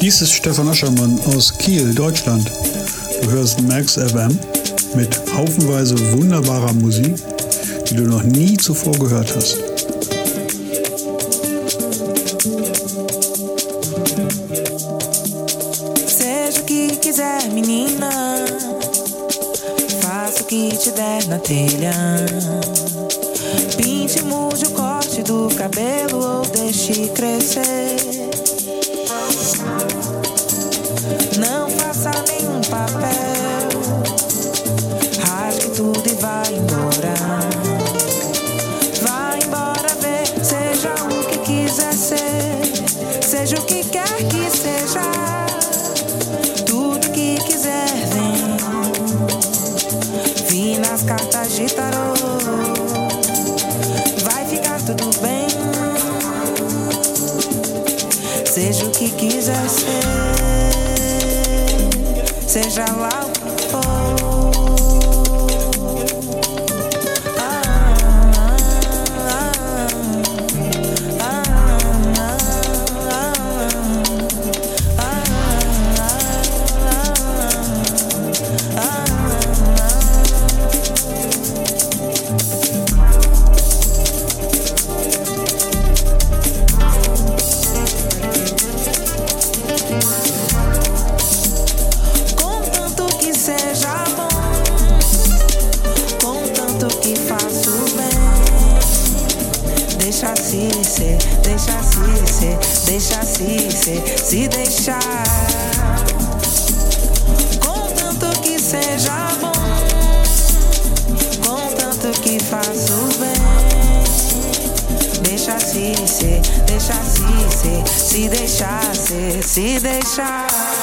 Dies ist Stefan Aschermann aus Kiel, Deutschland. Du hörst Max FM mit haufenweise wunderbarer Musik, die du noch nie zuvor gehört hast. Seja o que quiser, menina. Faça o que te der na telha. Pinte, mude o corte do cabelo ou deixe crescer. Seja lá se ser, se deixar. Contanto que seja bom, contanto que faço bem. Deixa se ser, deixa se ser, se deixar ser, se deixar.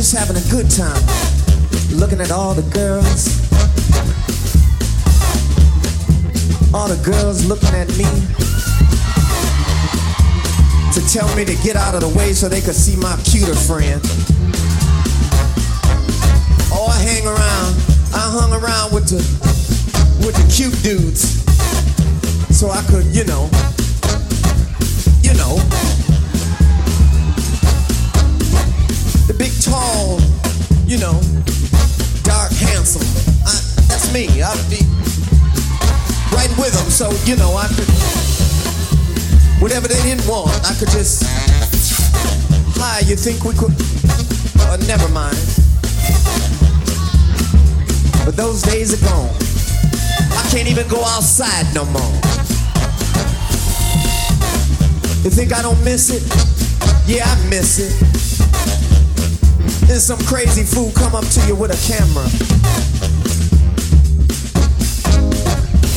Just having a good time. Looking at all the girls. All the girls looking at me. To tell me to get out of the way so they could see my cuter friend. Oh, I hang around. I hung around with the with the cute dudes. So I could, you know, you know. You know, dark handsome. I, that's me. I'd be right with them. So, you know, I could whatever they didn't want, I could just Hi, you think we could uh, never mind. But those days are gone. I can't even go outside no more. You think I don't miss it? Yeah, I miss it. Then some crazy fool come up to you with a camera.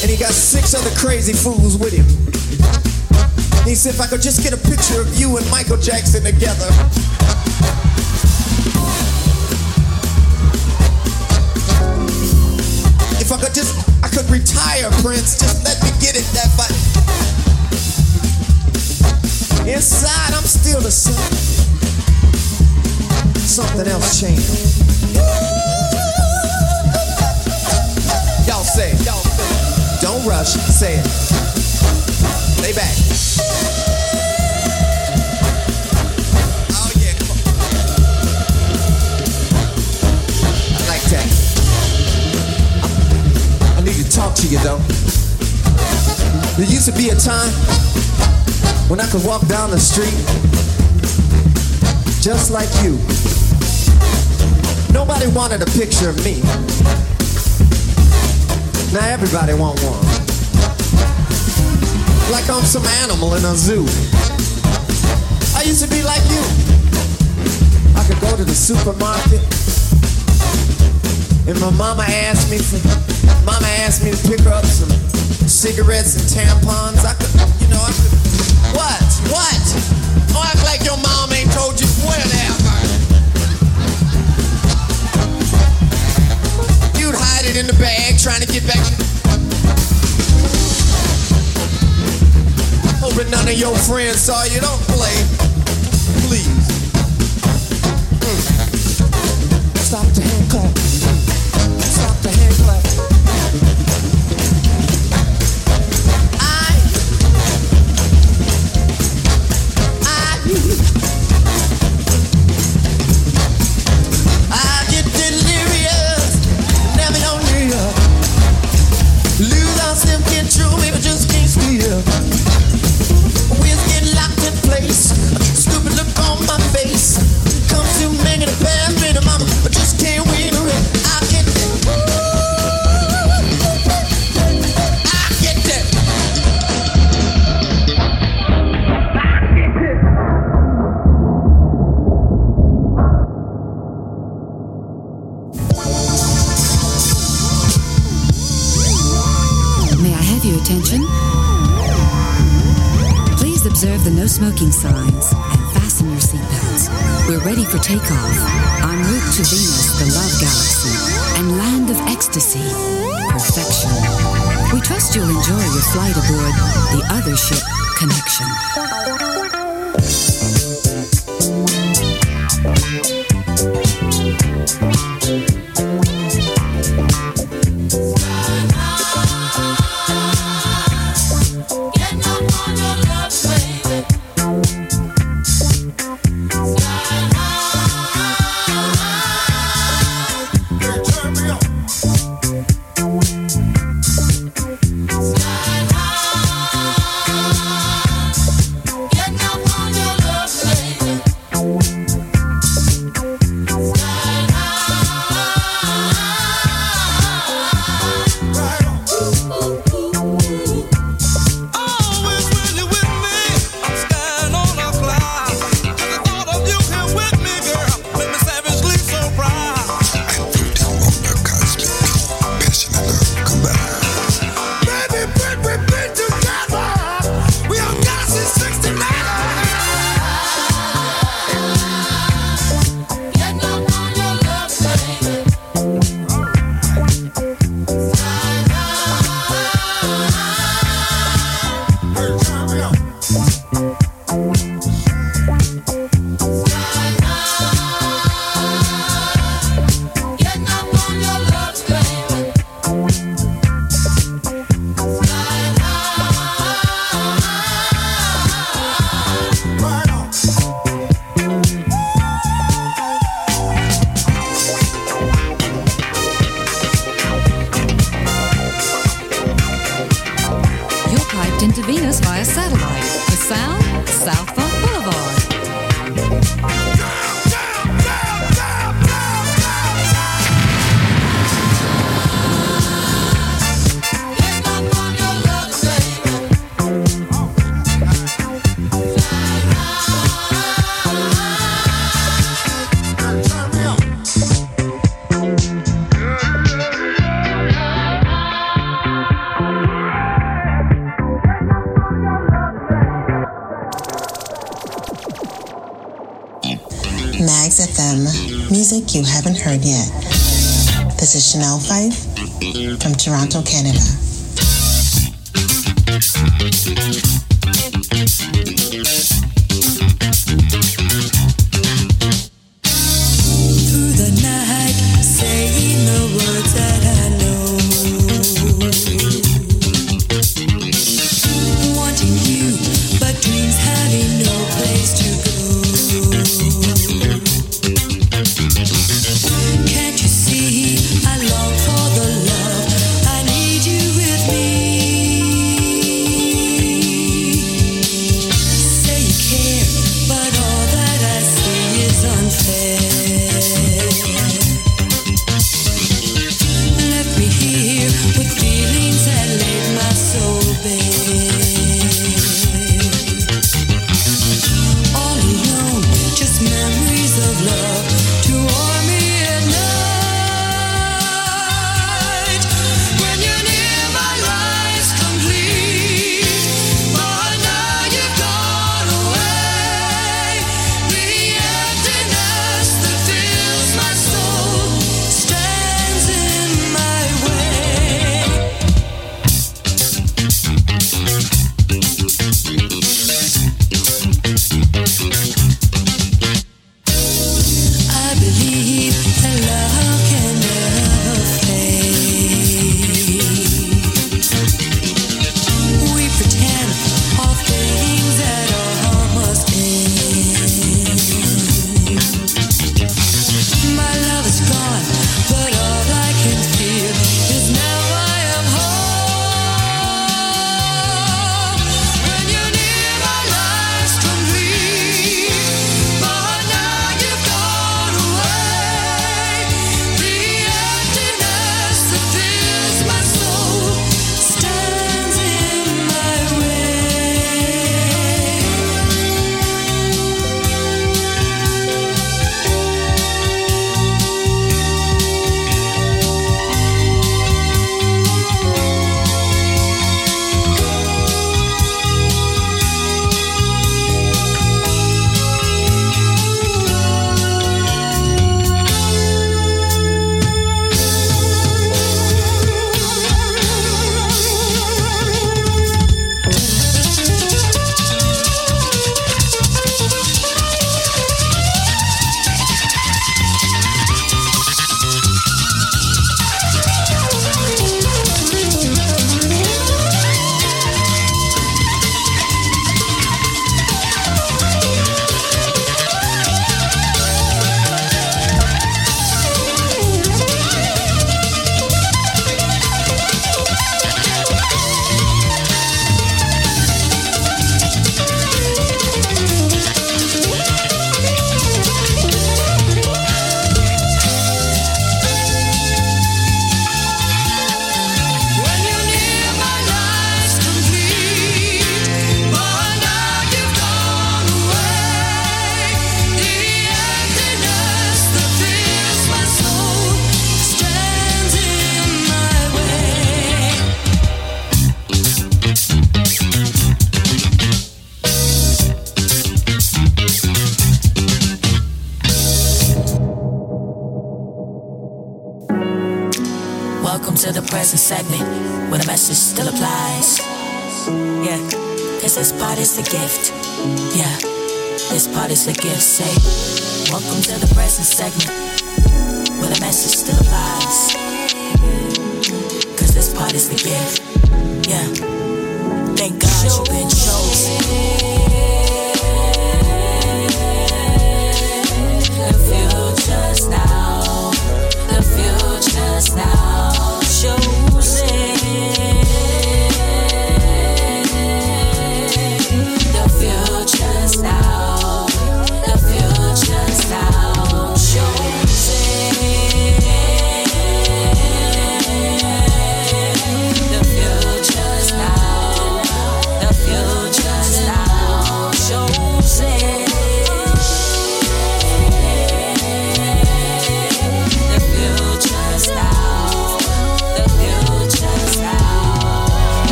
And he got six other crazy fools with him. He said if I could just get a picture of you and Michael Jackson together. If I could just, I could retire, Prince. Just let me get it that far. Inside, I'm still the same. Something else changed. Y'all say it. Y'all say. Don't rush. Say it. Lay back. Oh yeah. I like that. I need to talk to you though. There used to be a time when I could walk down the street just like you. Nobody wanted a picture of me. Now everybody want one. Like I'm some animal in a zoo. I used to be like you. I could go to the supermarket and my mama asked me for mama asked me to pick her up some cigarettes and tampons. I could you know I could what? What? Oh act like your mom ain't told you where now. You'd hide it in the bag trying to get back Hoping none of your friends saw you. Don't play. Please. Observe music you haven't heard yet. This is Chanel Fife from Toronto, Canada.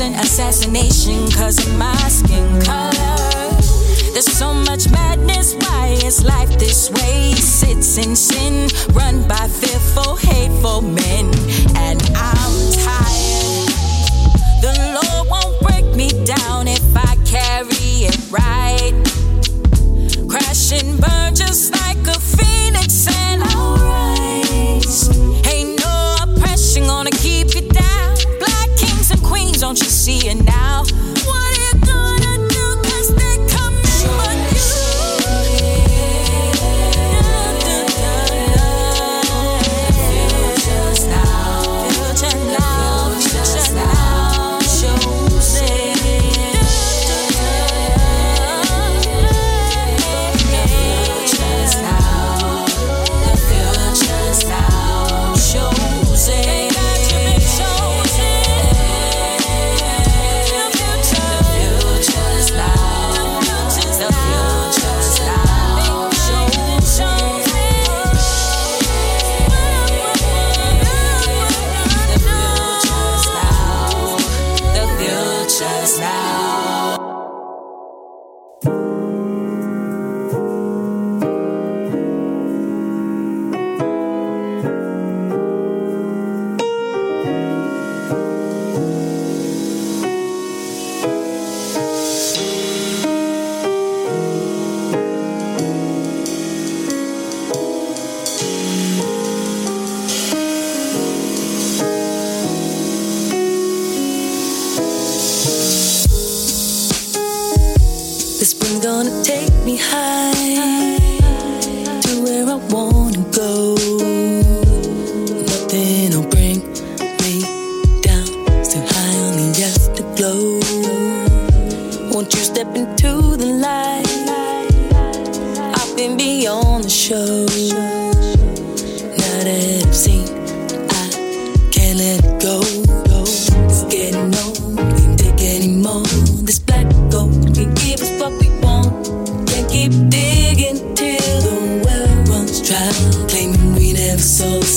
an assassination cause of my skin color. There's so much madness, why is life this way? Sits in sin, run by fearful, hateful men, and I'm tired. The Lord won't break me down if I carry it right. Crash and burn just like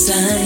Time.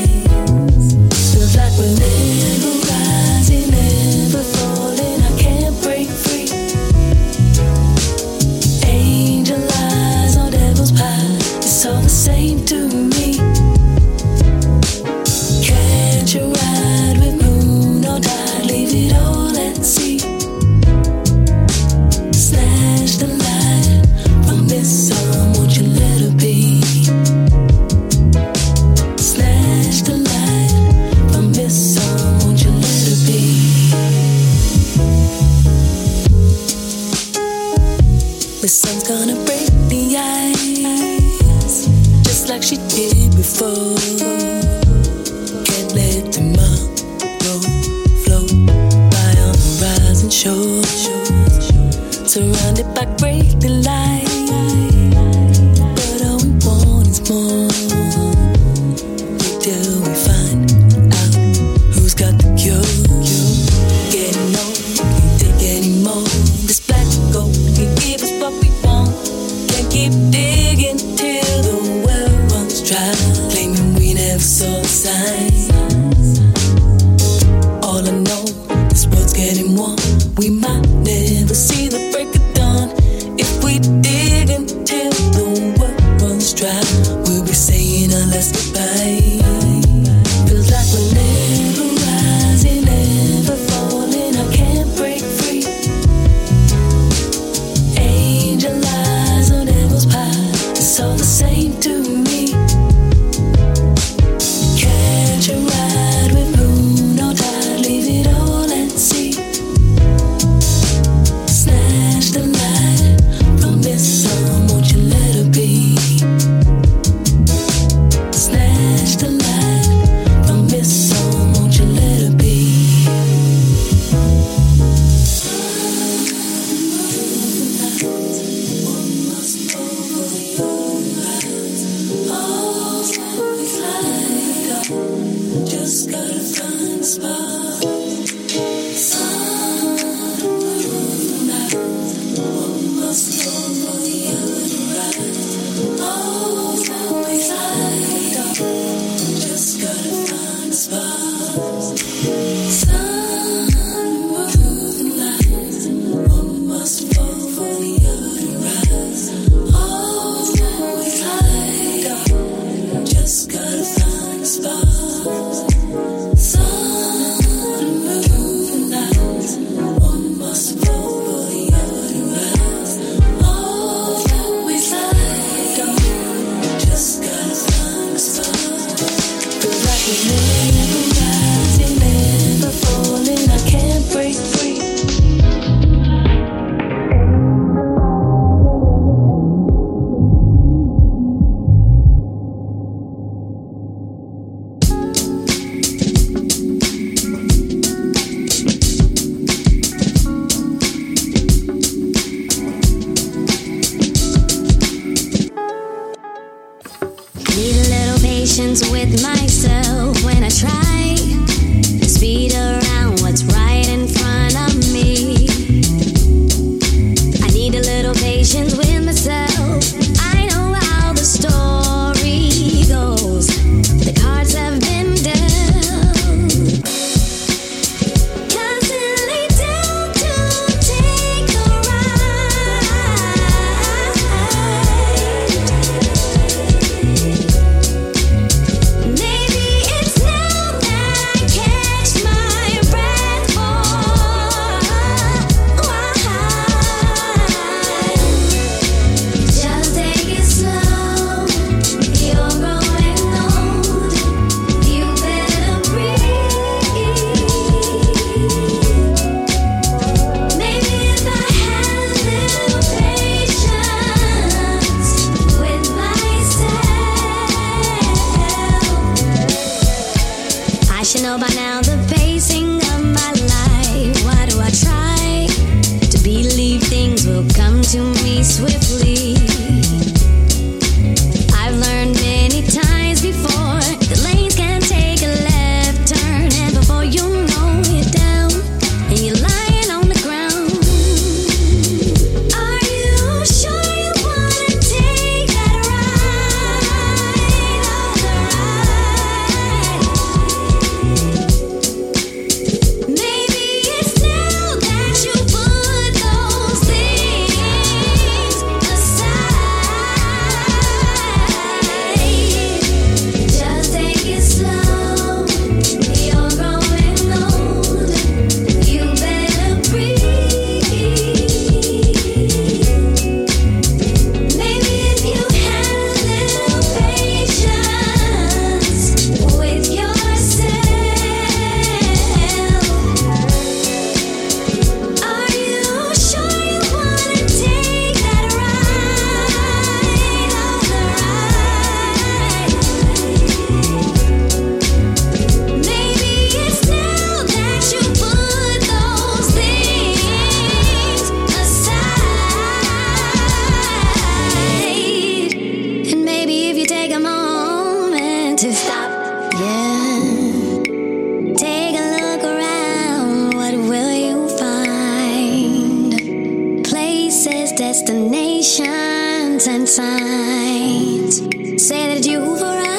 and signs say that you've arrived.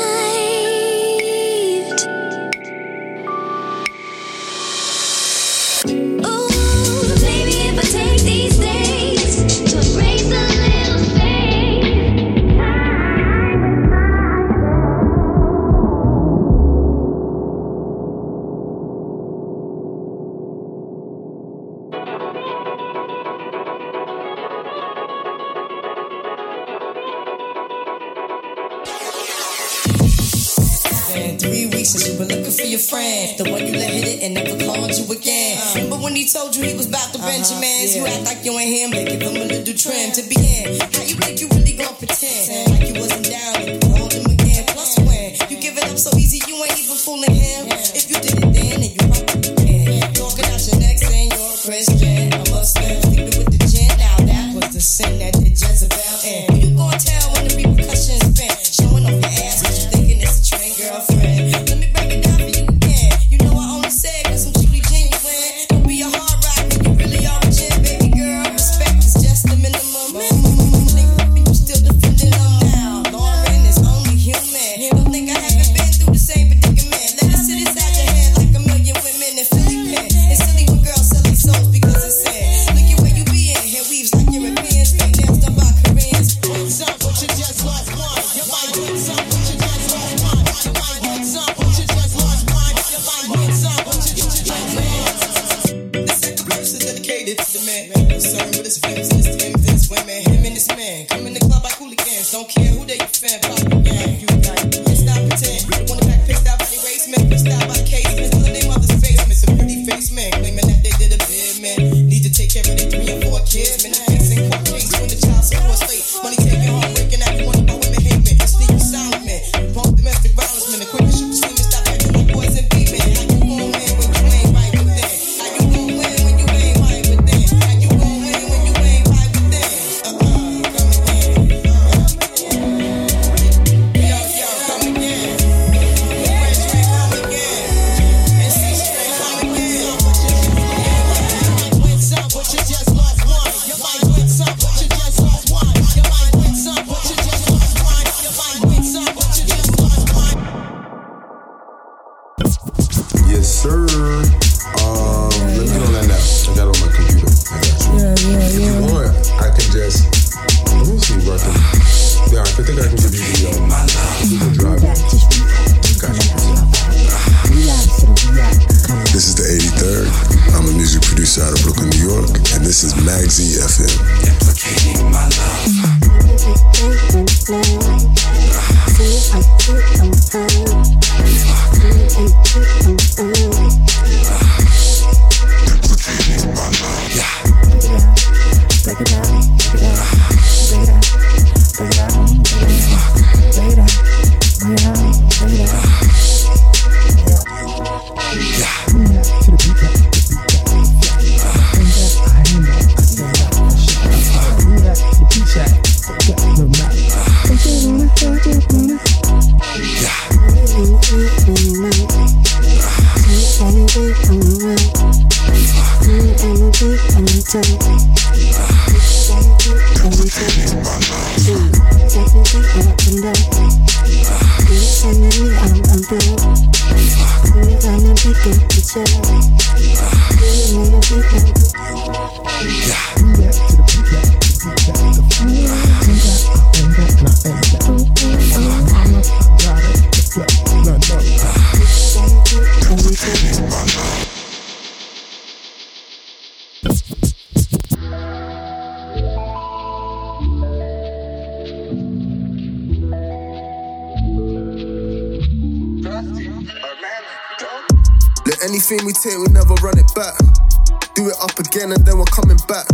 Do it up again and then we're coming back.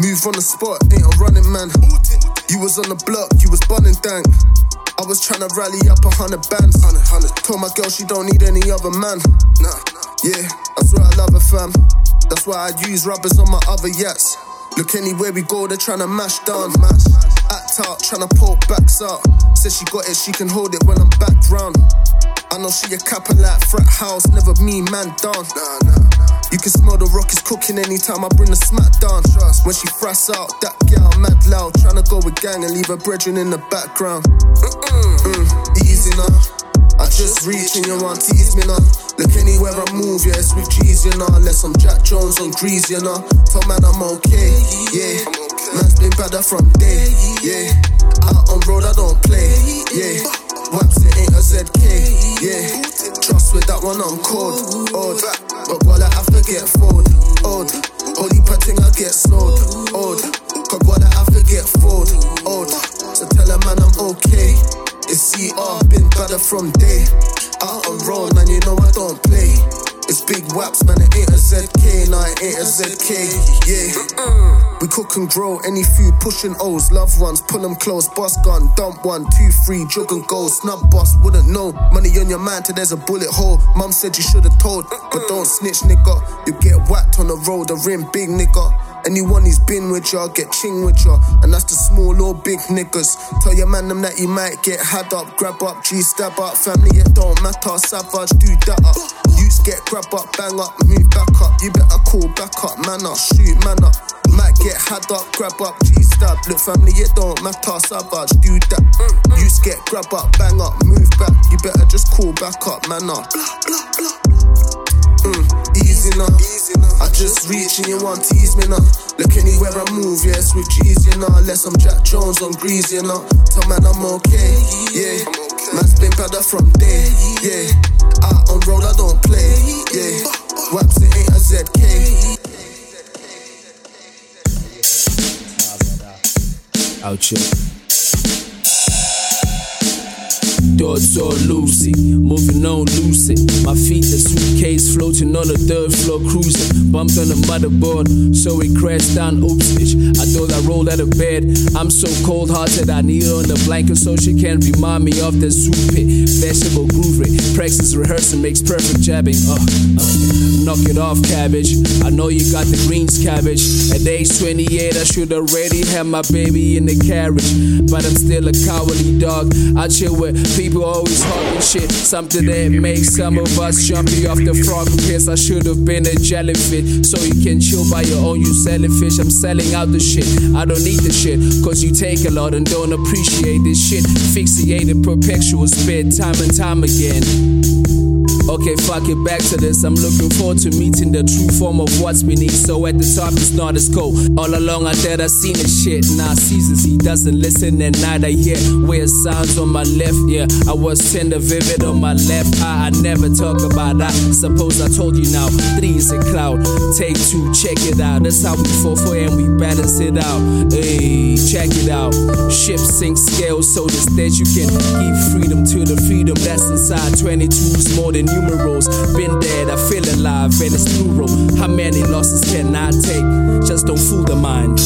Move on the spot, ain't a running man. You was on the block, you was bunning dank. I was trying to rally up a hundred bands. Told my girl she don't need any other man. Nah, yeah, that's why I love her, fam. That's why I use rubbers on my other yachts. Look anywhere we go, they're trying to mash down. Act out, trying to pull backs out. Says she got it, she can hold it when I'm back round. I know she a couple like frat house, never me man down. Nah, nah, nah. You can smell the rockets cooking anytime I bring the smack down. Trust. When she frass out, that girl mad loud. Tryna go with gang and leave her brethren in the background. Mm, easy now. I just reach and you won't tease me now. Look anywhere I move, yeah, it's with G's, you know. Unless I'm Jack Jones on grease, you know. Tell man I'm okay, yeah. Man's been better from day, yeah. Out on road, I don't play, yeah. Once it ain't a ZK, yeah. Trust with that one I'm cold, old. But while I have to get fold, odd. Holy patting I get slowed, old. Cause while I have to get fold, odd. So tell a man I'm okay. It's CR, been better from day. Out on road, man, you know I don't play. It's big waps, man, it ain't a ZK, nah, it ain't a ZK, yeah. We cook and grow any food, pushing O's, loved ones, pull them close, boss gun, dump one, two, three, jug and go, snub boss, wouldn't know. Money on your mind till there's a bullet hole. Mum said you should've told, but don't snitch, nigga. You get whacked on the road, the rim big, nigga. Anyone who's been with ya, get ching with ya. And that's the small or big niggas. Tell your man them that you might get had up, grab up, G stab up. Family, it don't matter, savage, do that up. Youths get grab up, bang up, move back up. You better call back up, man up, shoot man up. Might get had up, grab up, G stab. Look, family, it don't matter, savage, do that. You get grab up, bang up, move back. You better just call back up, man up. Mm, easy now. I just reach and you want tease me now. Look anywhere I move, yeah, it's with G's, you know. Unless I'm Jack Jones on Grease, you know. Tell man I'm okay, yeah. Man's been better from day, yeah. Out on road, I don't play, Out here. Thoughts all loosey, moving on lucid. My feet a suitcase floating on the third floor cruising. Bumped on the motherboard, so it crashed down. Oopsish. I thought I rolled out of bed. I'm so cold hearted, I need her on the blanket so she can remind me of the soup pit. Vegetable groovy, practice rehearsing makes perfect jabbing. Uh, uh, knock it off, cabbage. I know you got the greens, cabbage. At age 28, I should already have my baby in the carriage. But I'm still a cowardly dog. I chill with people always talking shit. Something that makes some of us jumpy off the frog piss. I should have been a jellyfish. So you can chill by your own, you selling fish. I'm selling out the shit. I don't need the shit. Cause you take a lot and don't appreciate this shit. Fixated perpetual spit time and time again. Okay, fuck it, back to this. I'm looking forward to meeting the true form of what's beneath. So at the top, it's not as cold. All along, I thought I seen the shit. Now seasons, he doesn't listen, and night I hear weird sounds on my left. Yeah, I was tender, vivid on my left eye. I never talk about that. Suppose I told you now. Three is a cloud. Take two, check it out. That's how we fall for and we balance it out. Hey, check it out. Ship sink scale so that you can give freedom to the freedom that's inside. 22's more than numerals. Been dead, I feel alive, and it's plural. How many losses can I take? Just don't fool the mind.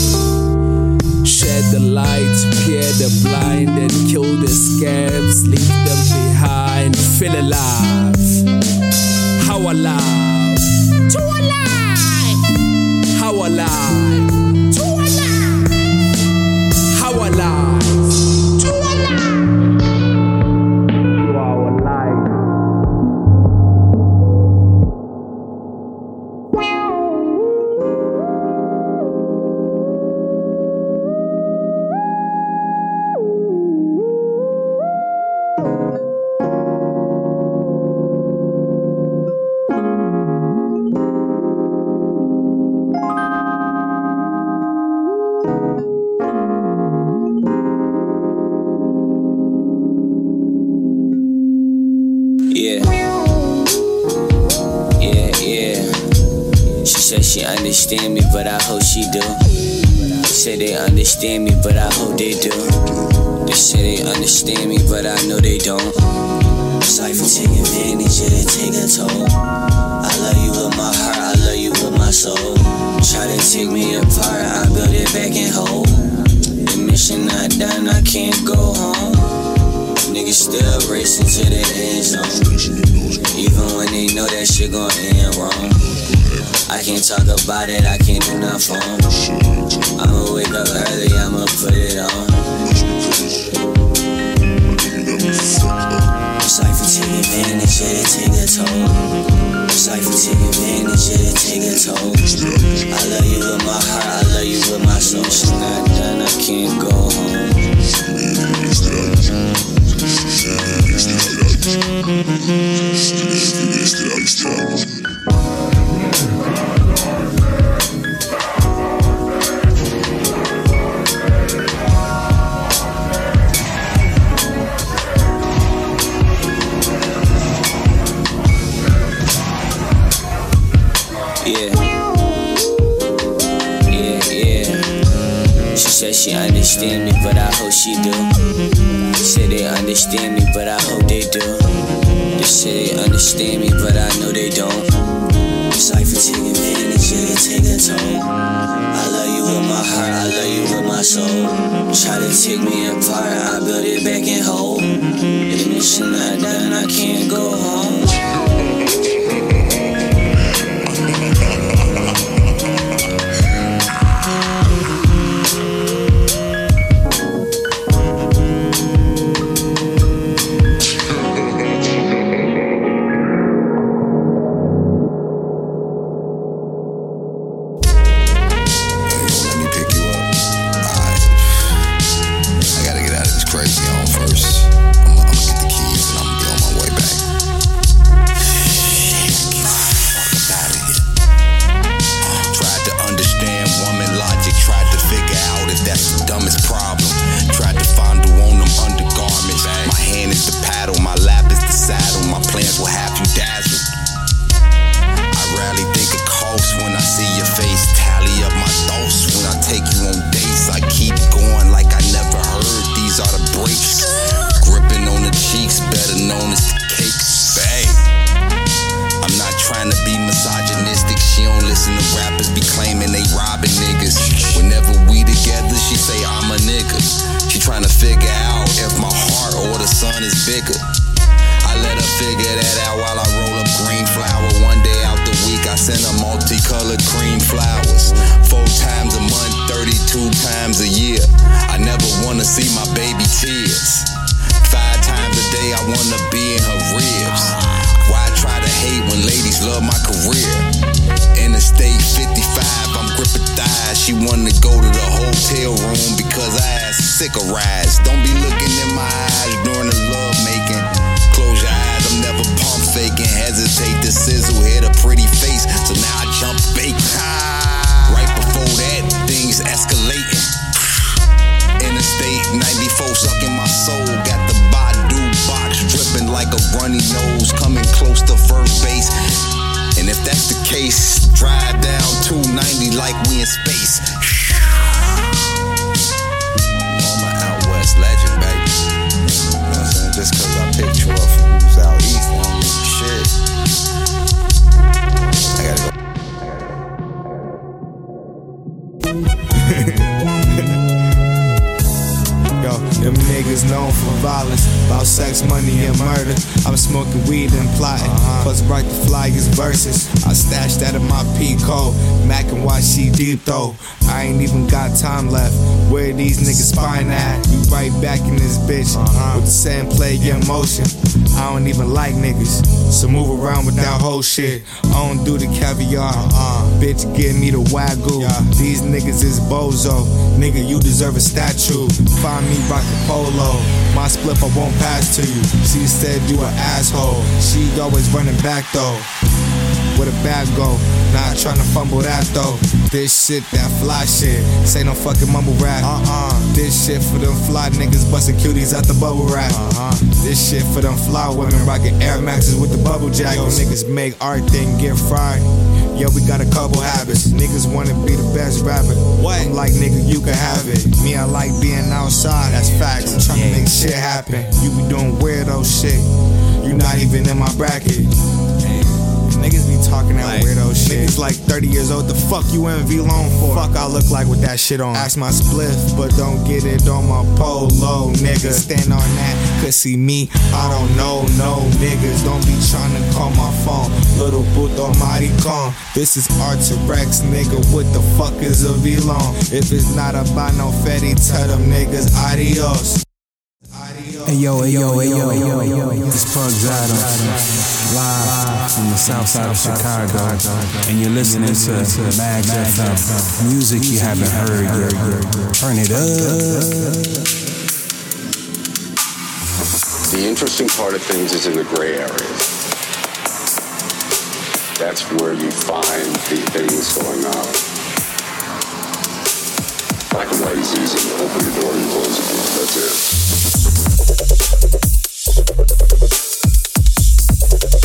Shed the light, scare the blind, and kill the scabs. Leave them behind. Feel alive. How alive? To alive. How alive? To alive. How alive? Understand me, but I hope she do. Say they understand me, but I hope they do. They say they understand me, but I know they don't. Sorry for taking advantage, they take a toll. I love you with my heart, I love you with my soul. Try to take me apart, I build it back and whole. The mission not done, I can't go home. Niggas still racing to the end zone. Even when they know that shit gon' end wrong. I can't talk about it, I can't do nothing for 'em. I'ma wake up early, I'ma put it on. Cypher take advantage, they take a toll. Cypher take advantage, they take a toll. I love you with my heart, I love you with my soul. She's not done, I can't go home. Known for violence, about sex, money, and murder. I'm smoking weed and plotting, uh-huh. plus write the flyers verses. I stashed that in my P code, Mac and watch she deep though. I ain't even got time left. Where these niggas spine at? We right back in this bitch uh-huh. with the same play in motion. I don't even like niggas, so move around with that whole shit. I don't do the caviar, uh-huh. bitch. Give me the wagyu. These niggas is bozo, nigga. You deserve a statue. Find me rockin' polo. My spliff I won't pass to you. She said you an asshole. She always running back though. Where the bag go? Not tryna fumble that though. This shit, that fly shit. Say no fucking mumble rap. Uh uh. This shit for them fly niggas busting cuties out the bubble wrap. Uh huh. This shit for them fly women rocking Air Maxes with the bubble jack. Yo, niggas make art then get fried. Yo, we got a couple habits. Niggas wanna be the best rapper. What? I'm like, nigga, you can have it. Me, I like being outside. That's facts. I'm tryna make shit happen. You be doing weirdo shit. You not even in my bracket. Talking that weirdo shit. Niggas like 30 years old. The fuck you envy long for? Fuck I look like with that shit on. Ask my spliff, but don't get it on my polo, nigga. Stand on that, cause see me, I don't know no niggas. Don't be trying to call my phone. Little puto maricon. This is Arterex, nigga. What the fuck is a V-long? If it's not about no fatty, tell them niggas adios. Hey yo, hey yo, hey yo, hey yo, hey yo. This Pugs Adam, live from the south side of Chicago, and you're listening to Magz FM. Music you haven't heard yet. Turn it up. The interesting part of things is in the gray areas. That's where you find the things going on. That's it.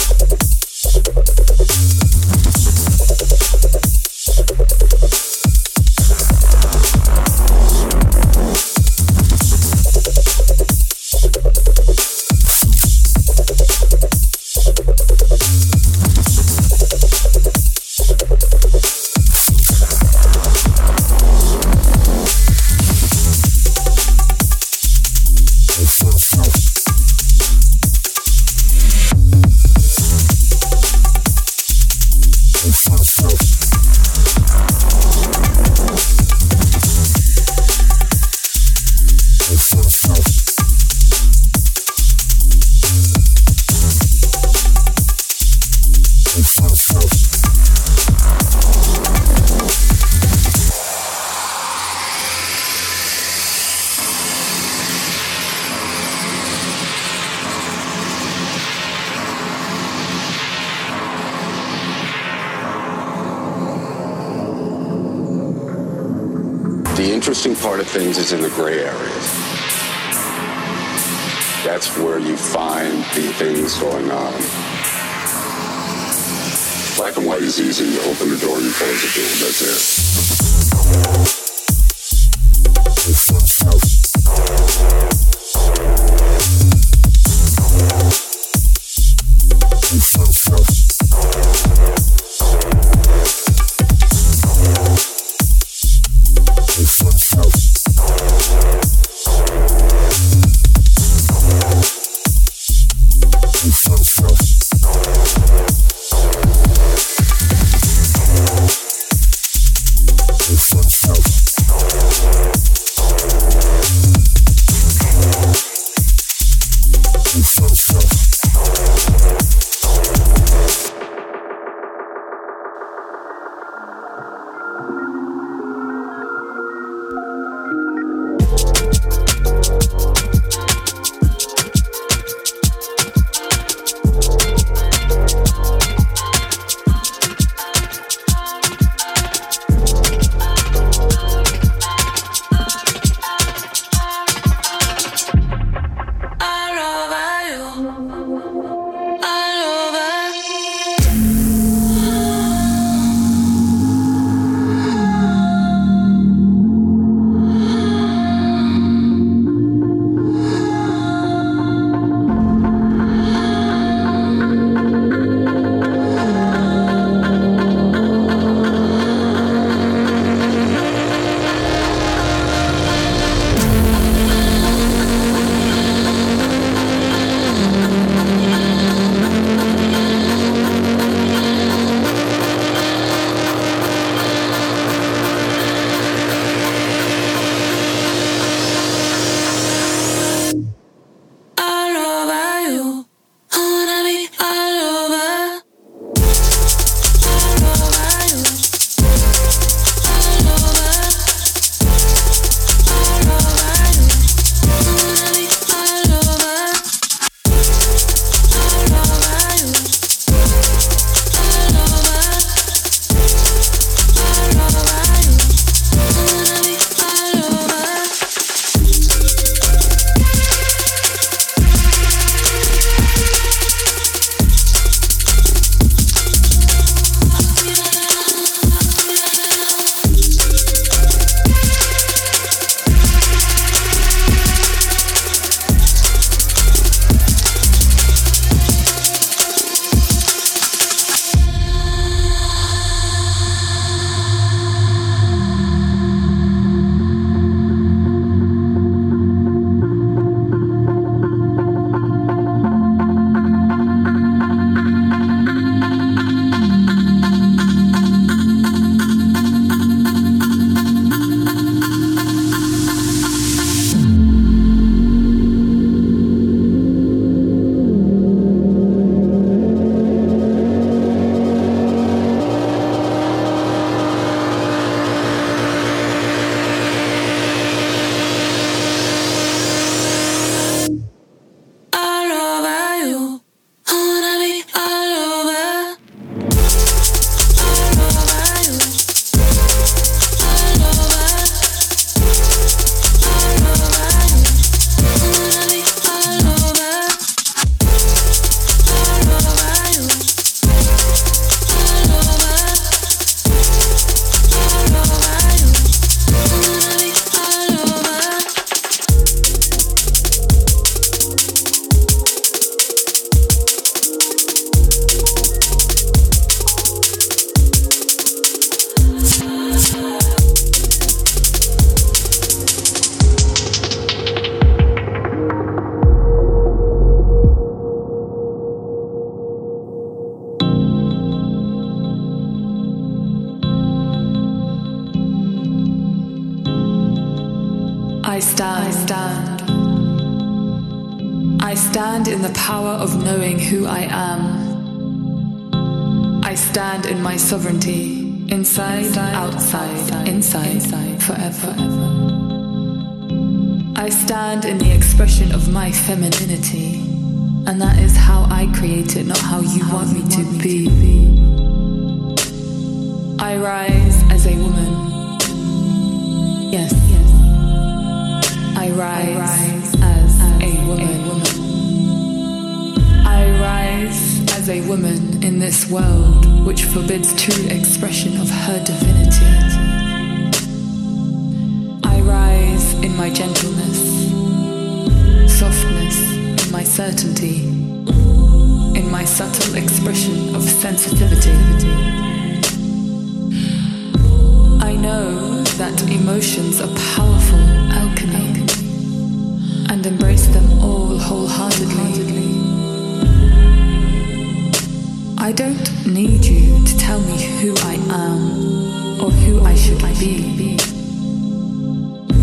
I don't need you to tell me who I am or who I should be.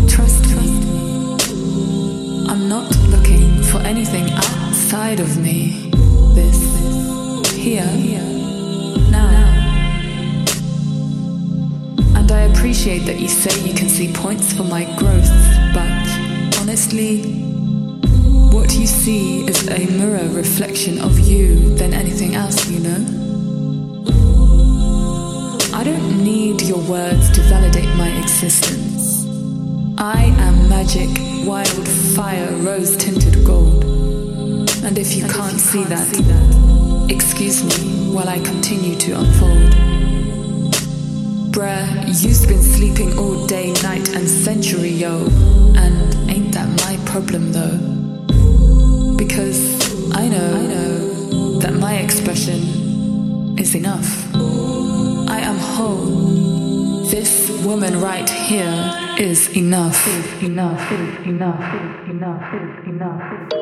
Trust me. I'm not looking for anything outside of me. This, here, now. And I appreciate that you say you can see points for my growth, but honestly, what you see is a mirror reflection of you than anything else, you know? I don't need your words to validate my existence. I am magic, wild fire, rose tinted gold. And if you and can't, if you see, can't that, see that, excuse me while I continue to unfold. Bruh, you've been sleeping all day, night, and century, yo. And ain't that my problem though? Because I know, I know that my expression is enough. I am whole. This woman right here is enough. Enough. Enough. Enough. Enough. Enough.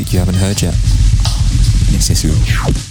Music you haven't heard yet. Yes, yes,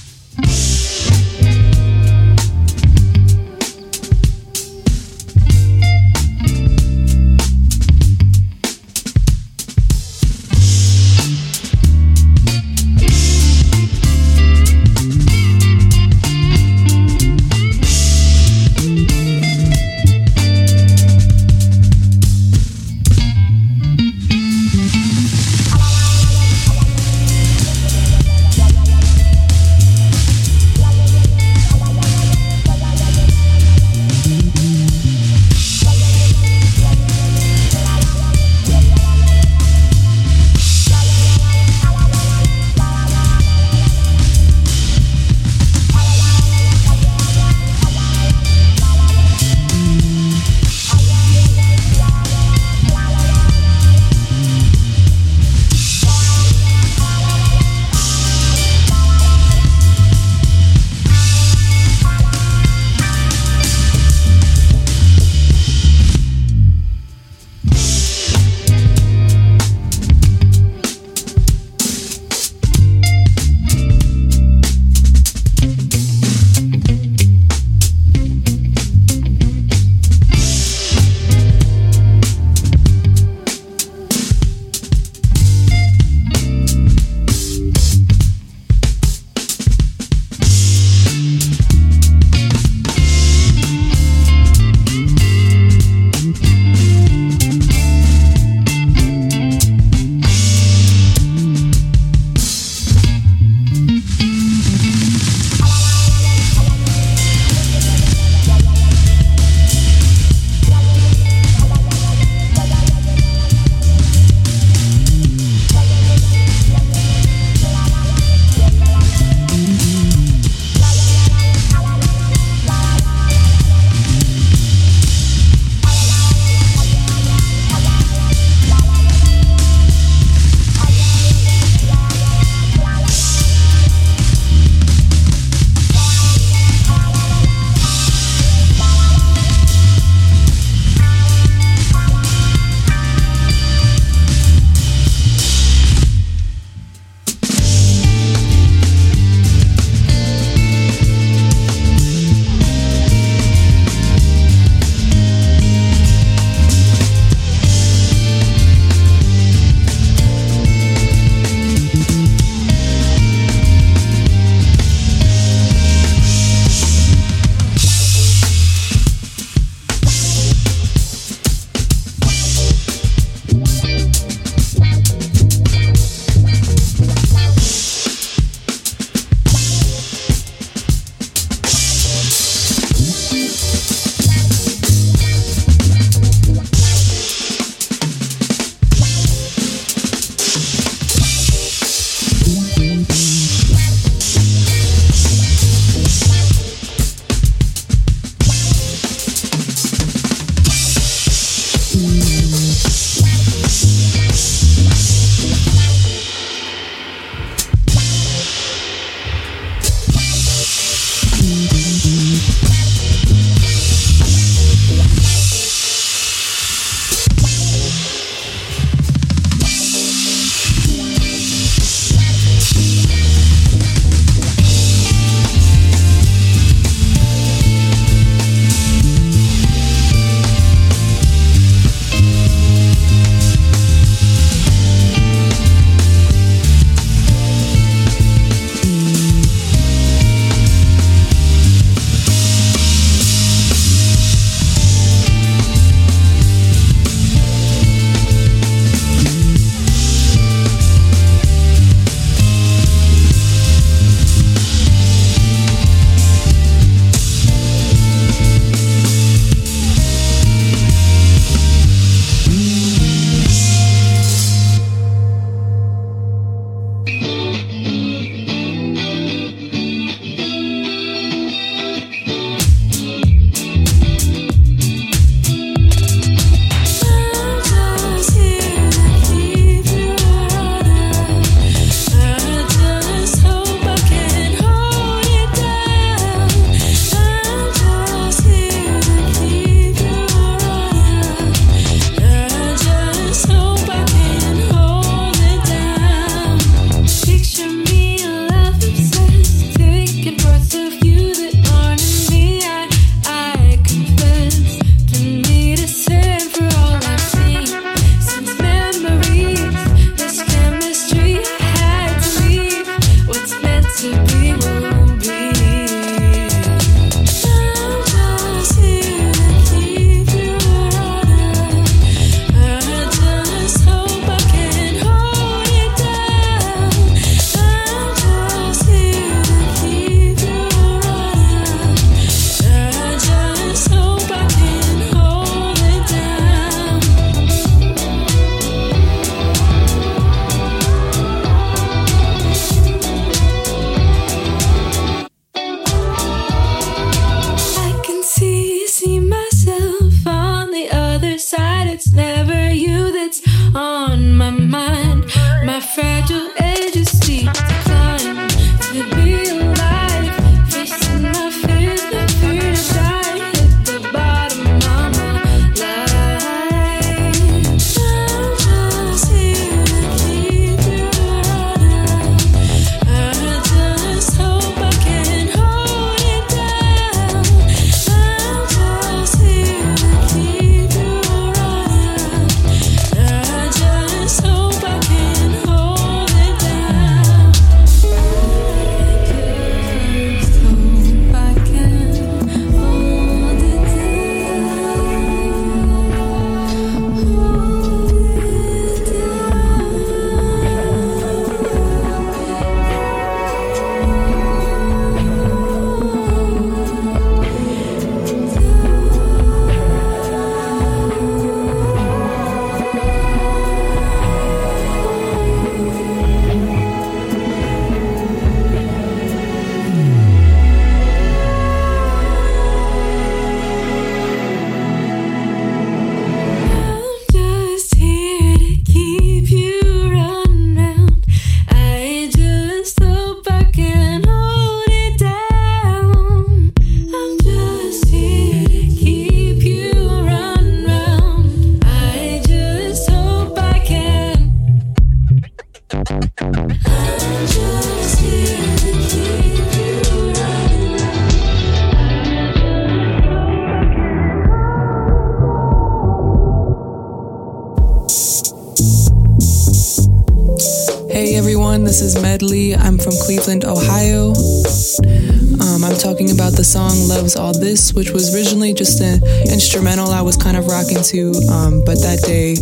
Which was originally just an instrumental I was kind of rocking to, um, but that day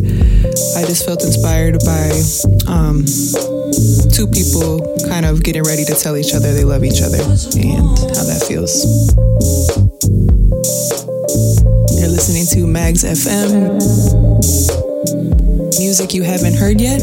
I just felt inspired by um, two people kind of getting ready to tell each other they love each other and how that feels. You're listening to Magz FM. Music you haven't heard yet.